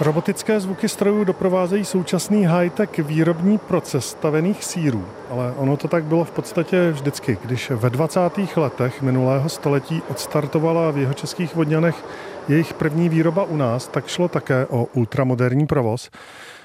Robotické zvuky strojů doprovázejí současný high-tech výrobní proces stavených sírů, ale ono to tak bylo v podstatě vždycky. Když ve 20. letech minulého století odstartovala v jeho českých vodňanech jejich první výroba u nás, tak šlo také o ultramoderní provoz.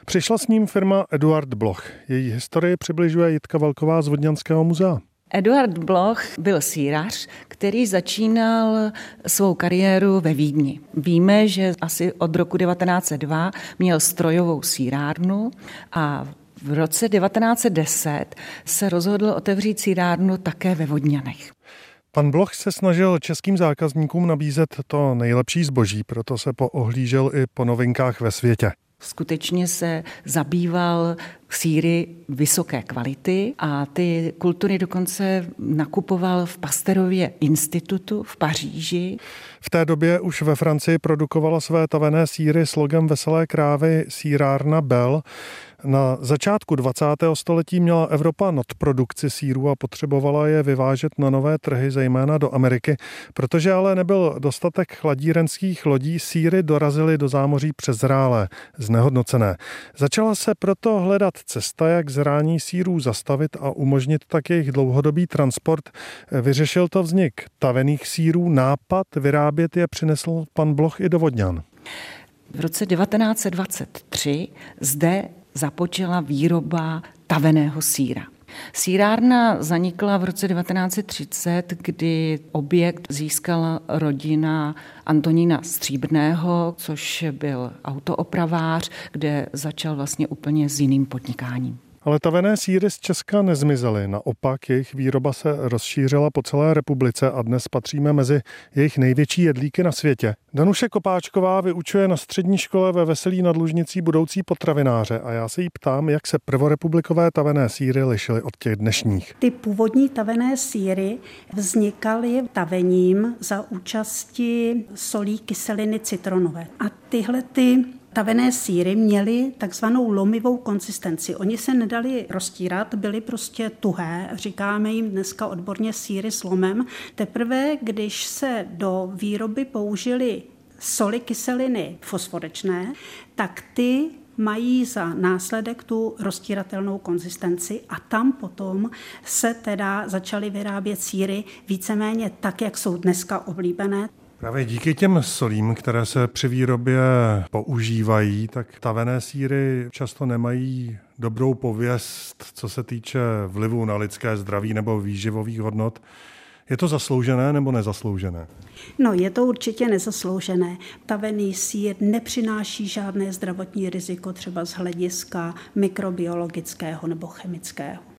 Přišla s ním firma Eduard Bloch. Její historii přibližuje Jitka Velková z Vodňanského muzea. Eduard Bloch byl sírař, který začínal svou kariéru ve Vídni. Víme, že asi od roku 1902 měl strojovou sírárnu a v roce 1910 se rozhodl otevřít sírárnu také ve Vodňanech. Pan Bloch se snažil českým zákazníkům nabízet to nejlepší zboží, proto se poohlížel i po novinkách ve světě. Skutečně se zabýval síry vysoké kvality a ty kultury dokonce nakupoval v Pasterově institutu v Paříži. V té době už ve Francii produkovala své tavené síry s logem Veselé krávy sírárna Bell. Na začátku 20. století měla Evropa nadprodukci sírů a potřebovala je vyvážet na nové trhy, zejména do Ameriky. Protože ale nebyl dostatek chladírenských lodí, síry dorazily do zámoří přezrálé, znehodnocené. Začala se proto hledat cesta, jak zrání sírů zastavit a umožnit tak jejich dlouhodobý transport. Vyřešil to vznik tavených sírů. Nápad vyrábět je přinesl pan Bloch i do Vodňan. V roce 1923 zde započala výroba taveného síra. Sírárna zanikla v roce 1930, kdy objekt získala rodina Antonína Stříbrného, což byl autoopravář, kde začal vlastně úplně s jiným podnikáním. Ale tavené síry z Česka nezmizely. Naopak jejich výroba se rozšířila po celé republice a dnes patříme mezi jejich největší jedlíky na světě. Danuše Kopáčková vyučuje na střední škole ve Veselí nad Lužnicí budoucí potravináře a já se jí ptám, jak se prvorepublikové tavené síry lišily od těch dnešních. Ty původní tavené síry vznikaly tavením za účasti solí kyseliny citronové. A tyhle ty tavené síry měly takzvanou lomivou konsistenci. Oni se nedali roztírat, byly prostě tuhé, říkáme jim dneska odborně síry s lomem. Teprve, když se do výroby použili soli kyseliny fosforečné, tak ty mají za následek tu roztíratelnou konzistenci a tam potom se teda začaly vyrábět síry víceméně tak, jak jsou dneska oblíbené. Právě díky těm solím, které se při výrobě používají, tak tavené síry často nemají dobrou pověst, co se týče vlivu na lidské zdraví nebo výživových hodnot. Je to zasloužené nebo nezasloužené? No, je to určitě nezasloužené. Tavený sír nepřináší žádné zdravotní riziko třeba z hlediska mikrobiologického nebo chemického.